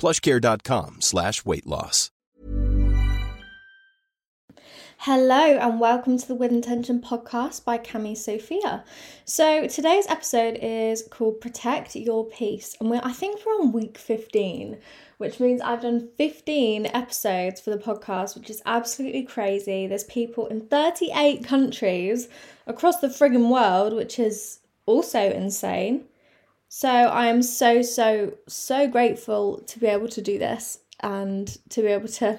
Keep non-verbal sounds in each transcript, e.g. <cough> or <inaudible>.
plushcare.com slash weight loss. Hello and welcome to the With Intention podcast by Cami Sophia. So today's episode is called Protect Your Peace, and we're I think we're on week 15, which means I've done 15 episodes for the podcast, which is absolutely crazy. There's people in 38 countries across the friggin' world, which is also insane. So I am so so so grateful to be able to do this and to be able to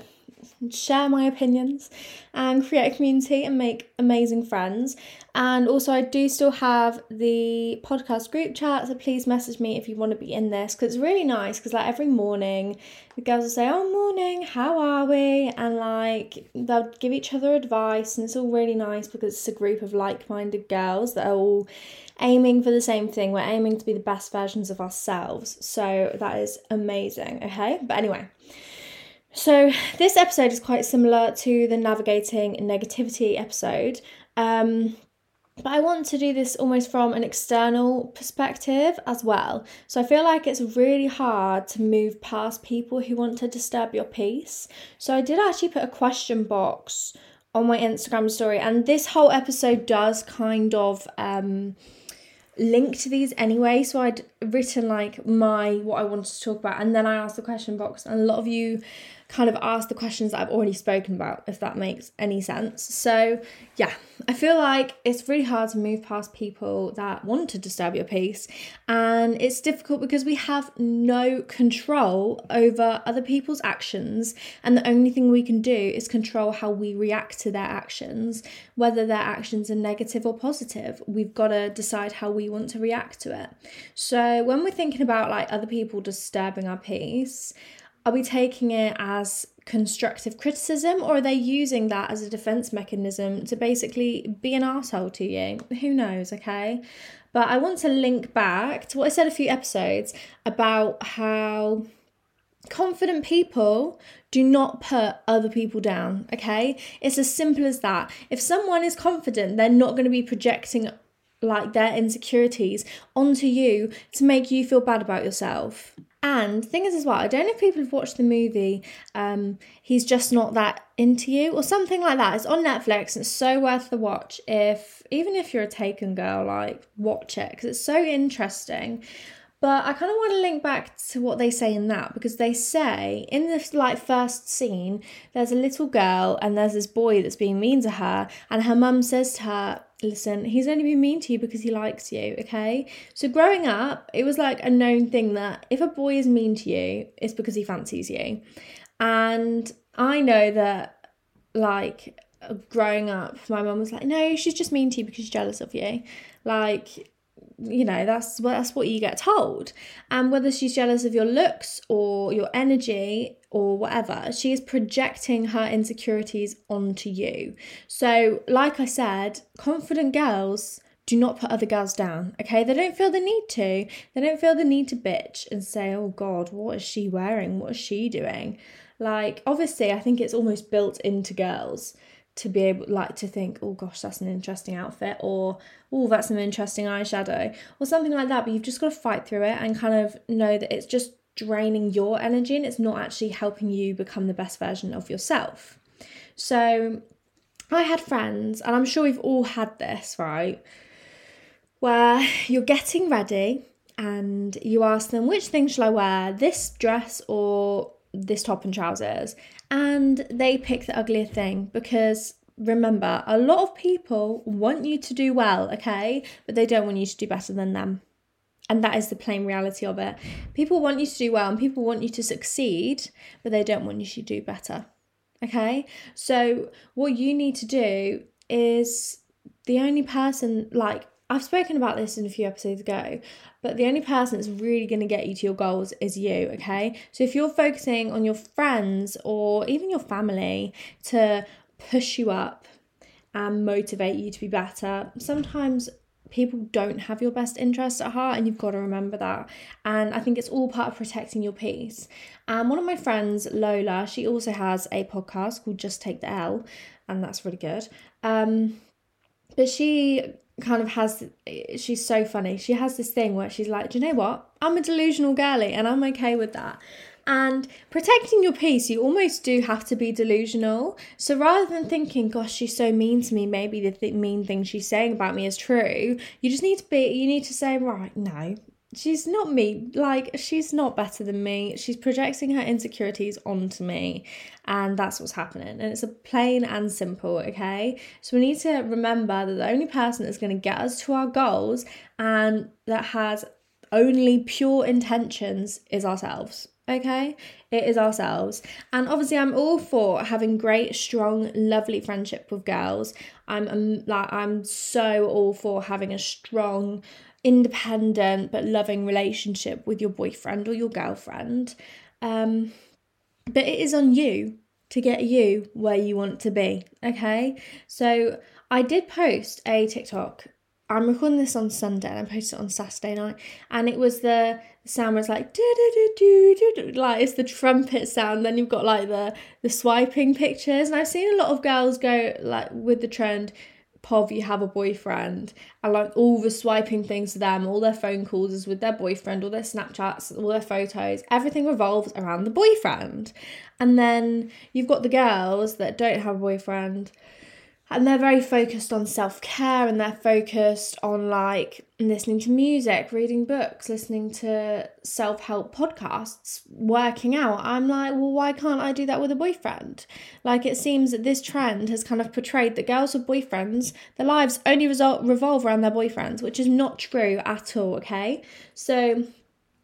share my opinions and create a community and make amazing friends. And also, I do still have the podcast group chat, so please message me if you want to be in this because it's really nice. Because, like, every morning the girls will say, Oh, morning, how are we? And like, they'll give each other advice, and it's all really nice because it's a group of like minded girls that are all aiming for the same thing. We're aiming to be the best versions of ourselves. So, that is amazing. Okay, but anyway. So, this episode is quite similar to the navigating negativity episode. Um, but I want to do this almost from an external perspective as well. So I feel like it's really hard to move past people who want to disturb your peace. So I did actually put a question box on my Instagram story, and this whole episode does kind of um, link to these anyway. So I'd written like my what I wanted to talk about, and then I asked the question box, and a lot of you kind of ask the questions that I've already spoken about, if that makes any sense. So, yeah, I feel like it's really hard to move past people that want to disturb your peace, and it's difficult because we have no control over other people's actions, and the only thing we can do is control how we react to their actions, whether their actions are negative or positive. We've got to decide how we want to react to it. So, when we're thinking about like other people disturbing our peace, are we taking it as constructive criticism or are they using that as a defense mechanism to basically be an asshole to you? Who knows, okay? But I want to link back to what I said a few episodes about how confident people do not put other people down, okay? It's as simple as that. If someone is confident, they're not going to be projecting like their insecurities onto you to make you feel bad about yourself. And thing is as well, I don't know if people have watched the movie. Um, he's just not that into you, or something like that. It's on Netflix. And it's so worth the watch. If even if you're a Taken girl, like watch it because it's so interesting. But I kind of want to link back to what they say in that because they say in this like first scene, there's a little girl and there's this boy that's being mean to her, and her mum says to her, listen, he's only been mean to you because he likes you, okay? So growing up, it was like a known thing that if a boy is mean to you, it's because he fancies you. And I know that, like, growing up, my mum was like, no, she's just mean to you because she's jealous of you. Like, you know that's what that's what you get told. And whether she's jealous of your looks or your energy or whatever she is projecting her insecurities onto you. So like i said confident girls do not put other girls down okay? They don't feel the need to. They don't feel the need to bitch and say oh god what is she wearing? What is she doing? Like, obviously, I think it's almost built into girls to be able like to think oh gosh that's an interesting outfit or oh that's an interesting eyeshadow or something like that. But you've just got to fight through it and kind of know that it's just draining your energy and it's not actually helping you become the best version of yourself. So i had friends and i'm sure we've all had this right where you're getting ready and you ask them which thing shall i wear this dress or this top and trousers. And they pick the uglier thing because remember a lot of people want you to do well okay? But they don't want you to do better than them. And that is the plain reality of it. People want you to do well and people want you to succeed but they don't want you to do better okay? So what you need to do is the only person like I've spoken about this in a few episodes ago, but the only person that's really going to get you to your goals is you, okay? So if you're focusing on your friends or even your family to push you up and motivate you to be better, sometimes people don't have your best interests at heart and you've got to remember that. And i think it's all part of protecting your peace. And one of my friends lola she also has a podcast called just take the l and that's really good. Um but she kind of has she's so funny. She has this thing where she's like do you know what? I'm a delusional girly and i'm okay with that. And protecting your peace you almost do have to be delusional. So rather than thinking gosh she's so mean to me maybe the th- mean thing she's saying about me is true you just need to be you need to say right no she's not me. Like she's not better than me. She's projecting her insecurities onto me. And that's what's happening. And it's a plain and simple okay? So we need to remember that the only person that's going to get us to our goals and that has only pure intentions is ourselves okay? It is ourselves. And obviously i'm all for having great strong lovely friendship with girls i'm, I'm like i'm so all for having a strong independent but loving relationship with your boyfriend or your girlfriend. Um, but it is on you to get you where you want to be. Okay. So I did post a TikTok. I'm recording this on Sunday and I posted it on Saturday night. And it was the, sound was like do do do do do like it's the trumpet sound. Then you've got like the the swiping pictures. And I've seen a lot of girls go like with the trend Pov, you have a boyfriend, and like all the swiping things to them, all their phone calls is with their boyfriend, all their Snapchats, all their photos, everything revolves around the boyfriend. And then you've got the girls that don't have a boyfriend and they're very focused on self care and they're focused on like listening to music, reading books, listening to self help podcasts, working out. I'm like, well, why can't I do that with a boyfriend? Like, it seems that this trend has kind of portrayed that girls with boyfriends, their lives only result, revolve around their boyfriends, which is not true at all, okay? So,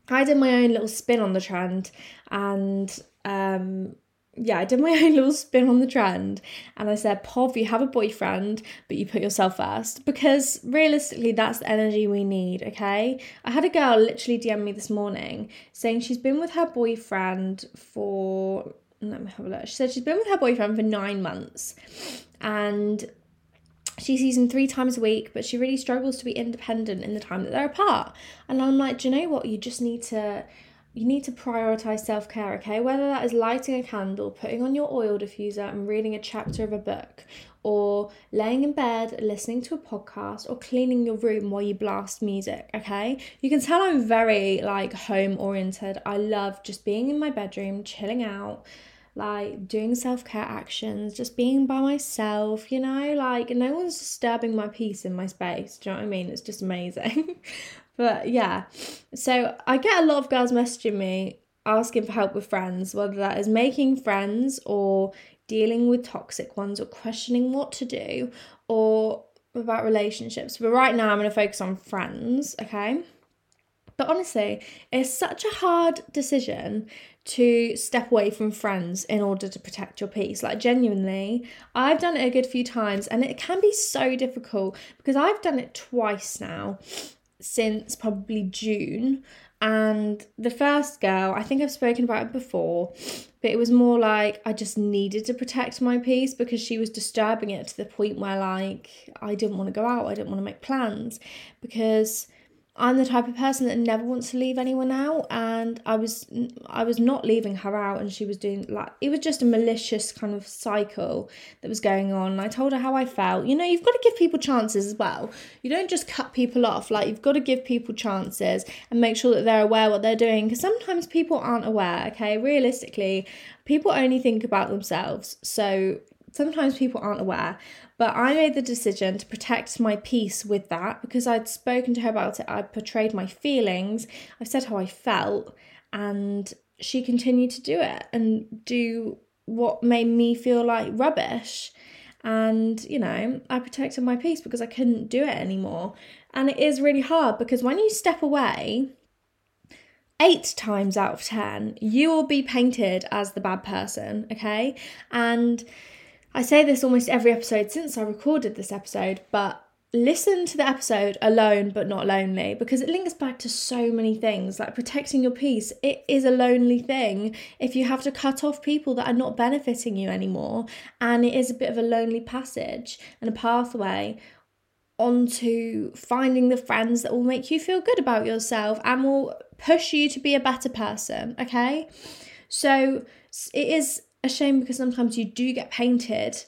I did my own little spin on the trend and um yeah, I did my own little spin on the trend and I said, Pov, you have a boyfriend, but you put yourself first. Because realistically, that's the energy we need, okay? I had a girl literally DM me this morning saying she's been with her boyfriend for, let me have a look. She said she's been with her boyfriend for nine months and she sees him three times a week, but she really struggles to be independent in the time that they're apart. And I'm like, do you know what? You just need to you need to prioritize self care, okay? Whether that is lighting a candle, putting on your oil diffuser and reading a chapter of a book, or laying in bed listening to a podcast, or cleaning your room while you blast music, okay? You can tell I'm very like home oriented. I love just being in my bedroom, chilling out, like doing self care actions, just being by myself, you know? Like, no one's disturbing my peace in my space. Do you know what I mean? It's just amazing. <laughs> But yeah, so I get a lot of girls messaging me asking for help with friends, whether that is making friends or dealing with toxic ones or questioning what to do or about relationships. But right now, I'm going to focus on friends, okay? But honestly, it's such a hard decision to step away from friends in order to protect your peace. Like, genuinely, I've done it a good few times and it can be so difficult because I've done it twice now since probably June. And the first girl, I think I've spoken about it before, but it was more like I just needed to protect my peace because she was disturbing it to the point where, like, I didn't want to go out, I didn't want to make plans because I'm the type of person that never wants to leave anyone out and I was I was not leaving her out and she was doing like it was just a malicious kind of cycle that was going on. I told her how I felt. You know, you've got to give people chances as well. You don't just cut people off. Like you've got to give people chances and make sure that they're aware what they're doing because sometimes people aren't aware, okay? Realistically, people only think about themselves. So sometimes people aren't aware. But I made the decision to protect my peace with that because I'd spoken to her about it. I'd portrayed my feelings. I said how I felt, and she continued to do it and do what made me feel like rubbish. And, you know, I protected my peace because I couldn't do it anymore. And it is really hard because when you step away, eight times out of ten, you will be painted as the bad person, okay? And I say this almost every episode since I recorded this episode, but listen to the episode alone but not lonely because it links back to so many things like protecting your peace. It is a lonely thing if you have to cut off people that are not benefiting you anymore and it is a bit of a lonely passage and a pathway onto finding the friends that will make you feel good about yourself and will push you to be a better person okay? So it is a shame because sometimes you do get painted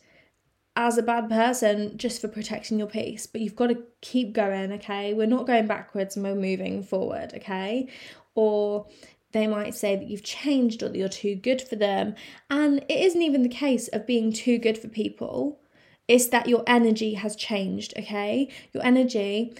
as a bad person just for protecting your peace, but you've got to keep going, okay? We're not going backwards and we're moving forward, okay? Or they might say that you've changed or that you're too good for them. And it isn't even the case of being too good for people, it's that your energy has changed, okay? Your energy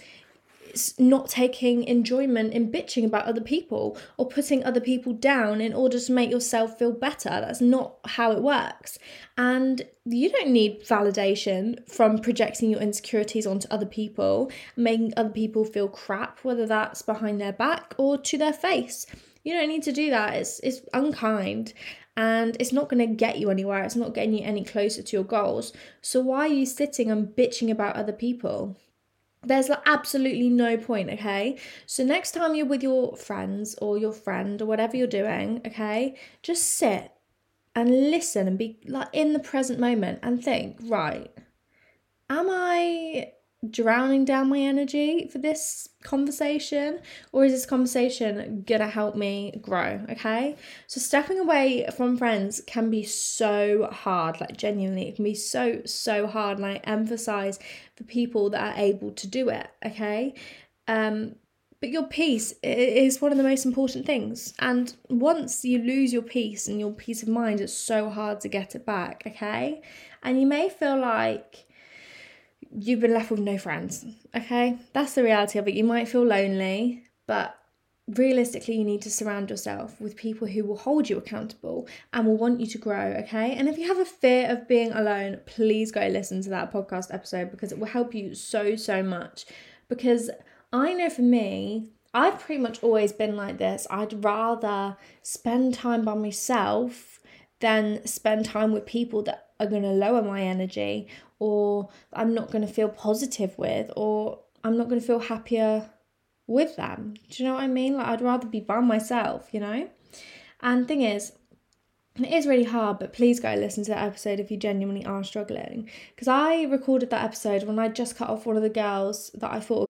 not taking enjoyment in bitching about other people or putting other people down in order to make yourself feel better. That's not how it works. And you don't need validation from projecting your insecurities onto other people, making other people feel crap, whether that's behind their back or to their face. You don't need to do that. It's it's unkind and it's not going to get you anywhere. It's not getting you any closer to your goals. So why are you sitting and bitching about other people? There's like absolutely no point, okay? So next time you're with your friends or your friend or whatever you're doing, okay, just sit and listen and be like in the present moment and think, right, am I drowning down my energy for this conversation or is this conversation gonna help me grow okay? So stepping away from friends can be so hard like genuinely it can be so so hard and i emphasize for people that are able to do it okay? Um but your peace is one of the most important things and once you lose your peace and your peace of mind it's so hard to get it back okay? And you may feel like you've been left with no friends. Okay, that's the reality of it. You might feel lonely, but realistically, you need to surround yourself with people who will hold you accountable and will want you to grow. Okay, and if you have a fear of being alone, please go listen to that podcast episode because it will help you so, so much. Because I know for me, I've pretty much always been like this. I'd rather spend time by myself than spend time with people that are going to lower my energy or I'm not going to feel positive with or I'm not going to feel happier with them. Do you know what I mean? Like I'd rather be by myself, you know? And thing is, it is really hard, but please go listen to that episode if you genuinely are struggling. Because I recorded that episode when I just cut off one of the girls that I thought.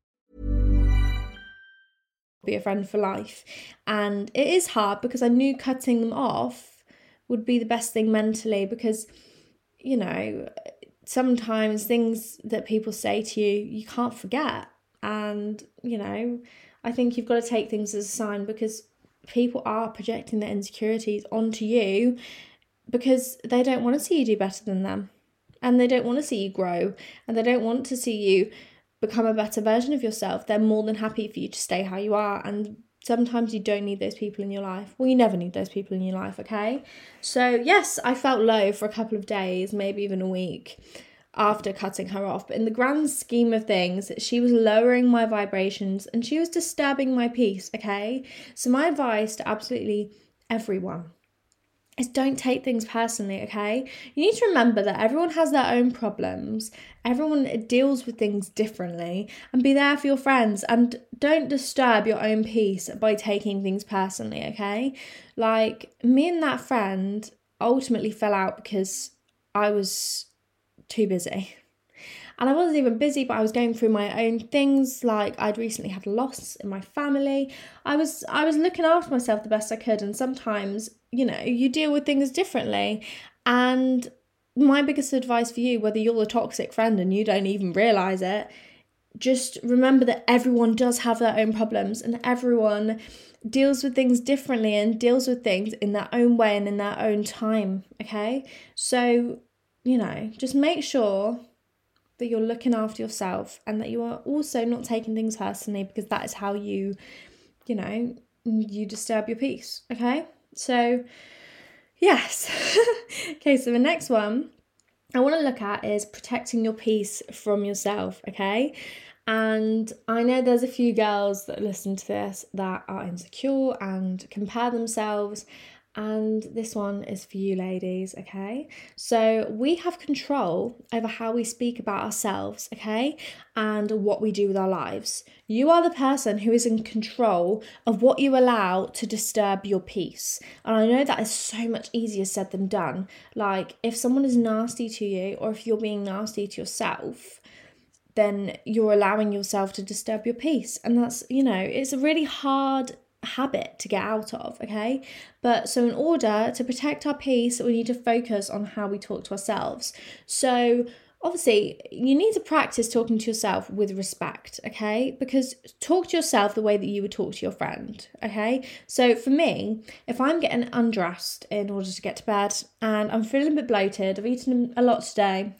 Be a friend for life. And it is hard because I knew cutting them off would be the best thing mentally because, you know, sometimes things that people say to you, you can't forget. And, you know, I think you've got to take things as a sign because people are projecting their insecurities onto you because they don't want to see you do better than them. And they don't want to see you grow. And they don't want to see you become a better version of yourself. They're more than happy for you to stay how you are and sometimes you don't need those people in your life. Well, you never need those people in your life, okay? So, yes, I felt low for a couple of days, maybe even a week after cutting her off. But in the grand scheme of things, she was lowering my vibrations and she was disturbing my peace, okay? So, my advice to absolutely everyone is don't take things personally, okay? You need to remember that everyone has their own problems, everyone deals with things differently, and be there for your friends and don't disturb your own peace by taking things personally, okay? Like, me and that friend ultimately fell out because I was too busy. And I wasn't even busy, but I was going through my own things. Like I'd recently had a loss in my family. I was I was looking after myself the best I could, and sometimes you know you deal with things differently. And my biggest advice for you, whether you're a toxic friend and you don't even realize it, just remember that everyone does have their own problems and everyone deals with things differently and deals with things in their own way and in their own time. Okay, so you know, just make sure that you're looking after yourself and that you are also not taking things personally because that is how you, you know, you disturb your peace. Okay. So, yes. <laughs> okay. So, the next one I want to look at is protecting your peace from yourself. Okay. And I know there's a few girls that listen to this that are insecure and compare themselves and this one is for you ladies, okay? So we have control over how we speak about ourselves, okay? And what we do with our lives. You are the person who is in control of what you allow to disturb your peace. And I know that is so much easier said than done. Like, if someone is nasty to you, or if you're being nasty to yourself, then you're allowing yourself to disturb your peace. And that's, you know, it's a really hard habit to get out of, okay? But so, in order to protect our peace, we need to focus on how we talk to ourselves. So, obviously, you need to practice talking to yourself with respect, okay? Because talk to yourself the way that you would talk to your friend, okay? So, for me, if I'm getting undressed in order to get to bed and I'm feeling a bit bloated, I've eaten a lot today,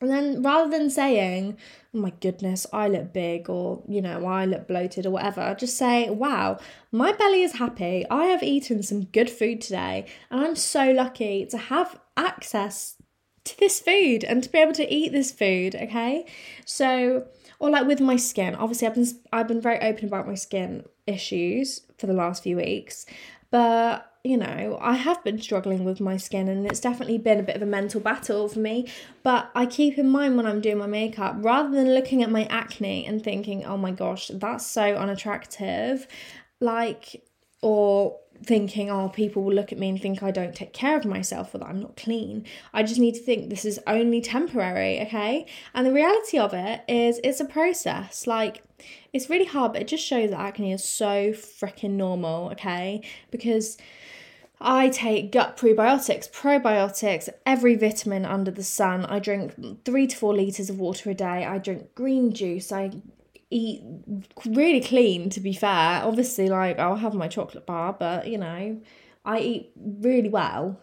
and then rather than saying, oh my goodness, I look big or, you know, I look bloated or whatever, just say, wow, my belly is happy. I have eaten some good food today and I'm so lucky to have access to this food and to be able to eat this food, okay? So, or like with my skin, obviously I've been I've been very open about my skin issues for the last few weeks, but you know, I have been struggling with my skin and it's definitely been a bit of a mental battle for me. But I keep in mind when I'm doing my makeup, rather than looking at my acne and thinking, oh my gosh, that's so unattractive, like, or thinking, oh, people will look at me and think I don't take care of myself or that I'm not clean. I just need to think this is only temporary, okay? And the reality of it is it's a process. Like, it's really hard, but it just shows that acne is so freaking normal, okay? Because I take gut prebiotics, probiotics, every vitamin under the sun. I drink three to four litres of water a day. I drink green juice. I eat really clean, to be fair. Obviously, like, I'll have my chocolate bar, but you know, I eat really well.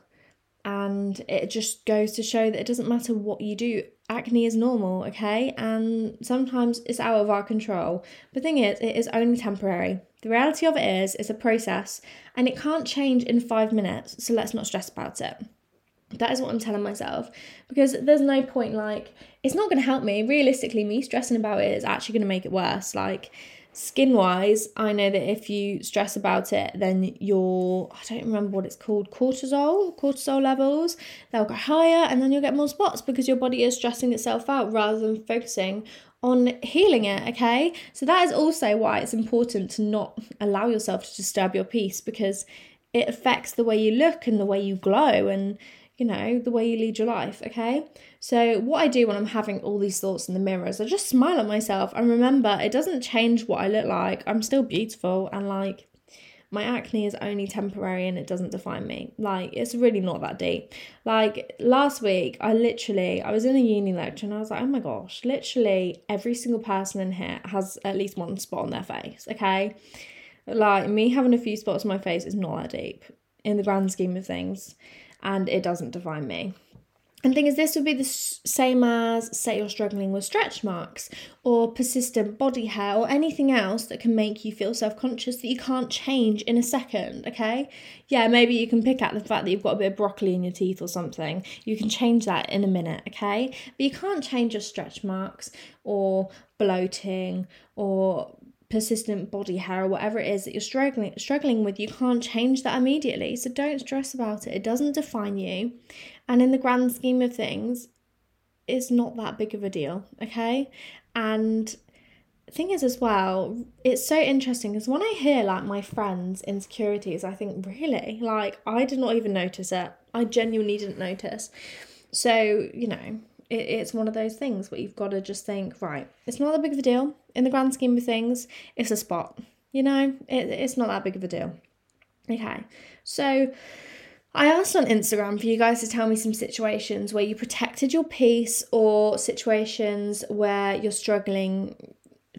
And it just goes to show that it doesn't matter what you do, acne is normal, okay? And sometimes it's out of our control. But the thing is, it is only temporary. The reality of it is, it's a process and it can't change in five minutes, so let's not stress about it. That is what I'm telling myself because there's no point, like, it's not going to help me. Realistically, me stressing about it is actually going to make it worse. Like, skin wise, I know that if you stress about it, then your, I don't remember what it's called, cortisol, cortisol levels, they'll go higher and then you'll get more spots because your body is stressing itself out rather than focusing on healing it, okay? So that is also why it's important to not allow yourself to disturb your peace because it affects the way you look and the way you glow and you know, the way you lead your life, okay? So, what I do when I'm having all these thoughts in the mirror is I just smile at myself and remember it doesn't change what I look like. I'm still beautiful and like my acne is only temporary and it doesn't define me. Like, it's really not that deep. Like, last week, I literally, I was in a uni lecture and I was like, oh my gosh, literally every single person in here has at least one spot on their face, okay? Like, me having a few spots on my face is not that deep in the grand scheme of things and it doesn't define me. And thing is, this would be the same as, say, you're struggling with stretch marks or persistent body hair or anything else that can make you feel self conscious that you can't change in a second, okay? Yeah, maybe you can pick out the fact that you've got a bit of broccoli in your teeth or something. You can change that in a minute, okay? But you can't change your stretch marks or bloating or persistent body hair or whatever it is that you're struggling struggling with you can't change that immediately. So don't stress about it. It doesn't define you. And in the grand scheme of things it's not that big of a deal okay? And thing is as well it's so interesting because when i hear like my friends insecurities i think really? Like i did not even notice it. I genuinely didn't notice. So you know it, it's one of those things where you've got to just think, right, it's not that big of a deal. In the grand scheme of things, it's a spot. You know, it, it's not that big of a deal. Okay, so I asked on Instagram for you guys to tell me some situations where you protected your peace or situations where you're struggling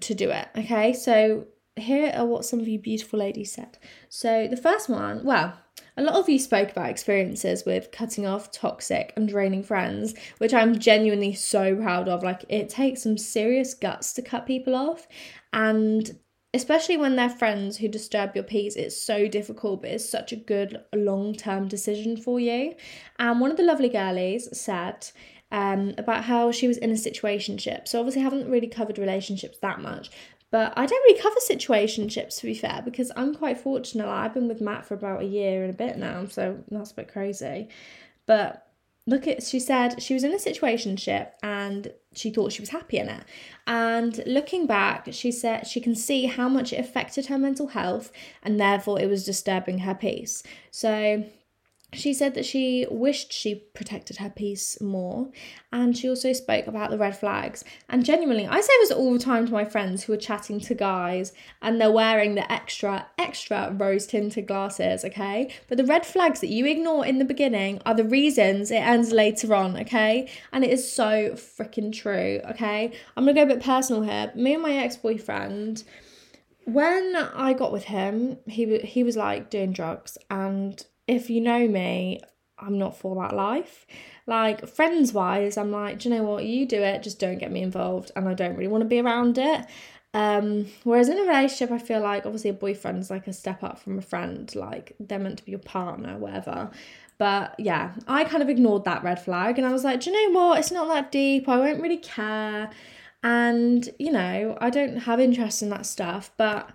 to do it. Okay, so here are what some of you beautiful ladies said. So the first one, well, a lot of you spoke about experiences with cutting off toxic and draining friends, which I'm genuinely so proud of. Like, it takes some serious guts to cut people off, and especially when they're friends who disturb your peace, it's so difficult, but it's such a good long term decision for you. And one of the lovely girlies said, um, about how she was in a situationship. So obviously I haven't really covered relationships that much, but I don't really cover situationships to be fair because I'm quite fortunate. I've been with Matt for about a year and a bit now, so that's a bit crazy. But look at she said she was in a situationship and she thought she was happy in it. And looking back, she said she can see how much it affected her mental health and therefore it was disturbing her peace. So she said that she wished she protected her peace more, and she also spoke about the red flags. And genuinely, I say this all the time to my friends who are chatting to guys and they're wearing the extra, extra rose tinted glasses, okay? But the red flags that you ignore in the beginning are the reasons it ends later on, okay? And it is so freaking true, okay? I'm gonna go a bit personal here. Me and my ex boyfriend, when I got with him, he he was like doing drugs and if you know me, I'm not for that life. Like friends wise, I'm like, do you know what? You do it, just don't get me involved, and I don't really want to be around it. Um, whereas in a relationship, I feel like obviously a boyfriend's like a step up from a friend, like they're meant to be your partner, whatever. But yeah, I kind of ignored that red flag and I was like, do you know what? It's not that deep. I won't really care. And, you know, I don't have interest in that stuff. But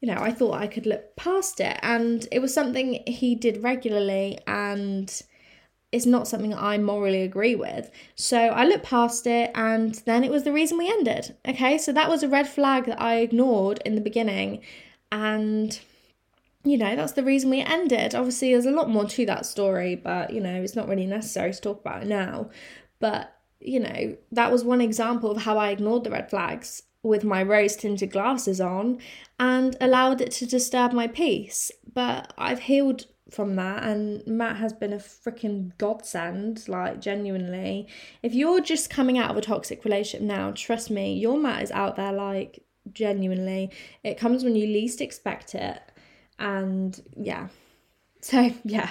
you know, I thought I could look past it. And it was something he did regularly, and it's not something I morally agree with. So I looked past it, and then it was the reason we ended. Okay, so that was a red flag that I ignored in the beginning, and you know, that's the reason we ended. Obviously, there's a lot more to that story, but you know, it's not really necessary to talk about it now. But you know, that was one example of how I ignored the red flags with my rose tinted glasses on and allowed it to disturb my peace. But I've healed from that and Matt has been a freaking godsend, like genuinely. If you're just coming out of a toxic relationship now, trust me, your Matt is out there like genuinely. It comes when you least expect it. And yeah. So <laughs> yeah.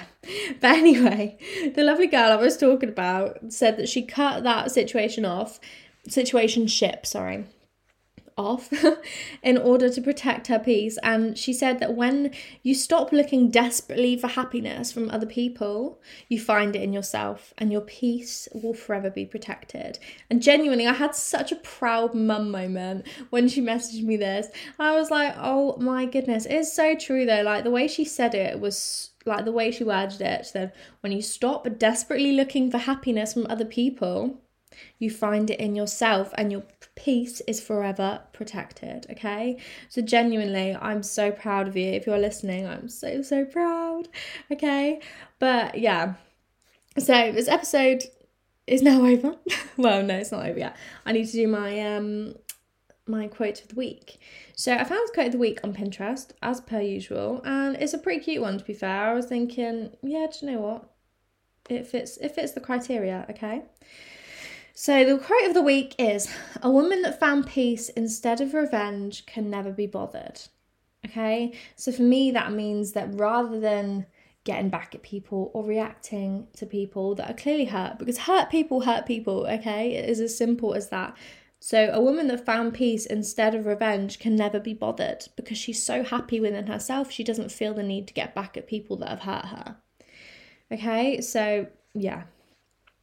But anyway, the lovely girl I was talking about said that she cut that situation off, situation ship, sorry off <laughs> in order to protect her peace. And she said that when you stop looking desperately for happiness from other people, you find it in yourself and your peace will forever be protected. And genuinely, I had such a proud mum moment when she messaged me this. I was like, oh my goodness, it's so true though. Like the way she said it was like the way she worded it. She said, when you stop desperately looking for happiness from other people, you find it in yourself and your peace is forever protected okay so genuinely i'm so proud of you if you're listening i'm so so proud okay but yeah so this episode is now <laughs> over well no it's not over yet i need to do my um my quote of the week. So I found this quote of the week on Pinterest, as per usual, and it's a pretty cute one to be fair. I was thinking, yeah, do you know what? It fits it fits the criteria, okay? So the quote of the week is a woman that found peace instead of revenge can never be bothered. Okay? So for me that means that rather than getting back at people or reacting to people that are clearly hurt because hurt people hurt people, okay? It is as simple as that. So, a woman that found peace instead of revenge can never be bothered because she's so happy within herself, she doesn't feel the need to get back at people that have hurt her. Okay, so yeah,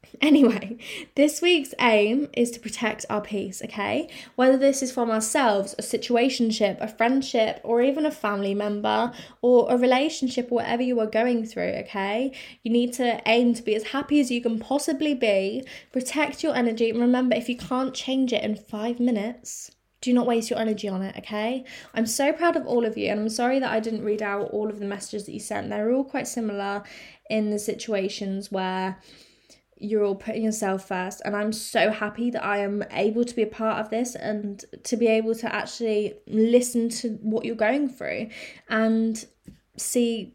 <laughs> Anyway, this week's aim is to protect our peace, okay? Whether this is from ourselves, a situationship, a friendship, or even a family member, or a relationship, or whatever you are going through, okay? You need to aim to be as happy as you can possibly be, protect your energy, and remember if you can't change it in five minutes, do not waste your energy on it, okay? I'm so proud of all of you, and I'm sorry that I didn't read out all of the messages that you sent. They're all quite similar in the situations where you're all putting yourself first and i'm so happy that i am able to be a part of this and to be able to actually listen to what you're going through and see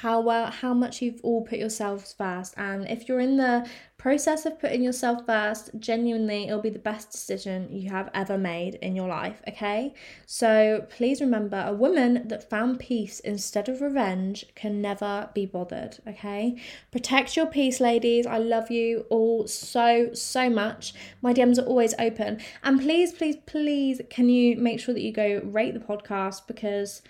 how well how much you've all put yourselves first. And if you're in the process of putting yourself first genuinely it'll be the best decision you have ever made in your life okay? So please remember a woman that found peace instead of revenge can never be bothered okay? Protect your peace ladies. I love you all so so much. My dms are always open. And please please please can you make sure that you go rate the podcast? Because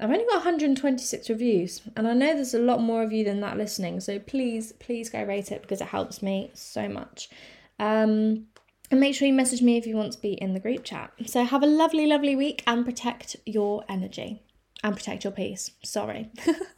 I've only got 126 reviews, and I know there's a lot more of you than that listening. So please, please go rate it because it helps me so much. Um, and make sure you message me if you want to be in the group chat. So have a lovely, lovely week and protect your energy and protect your peace. Sorry. <laughs>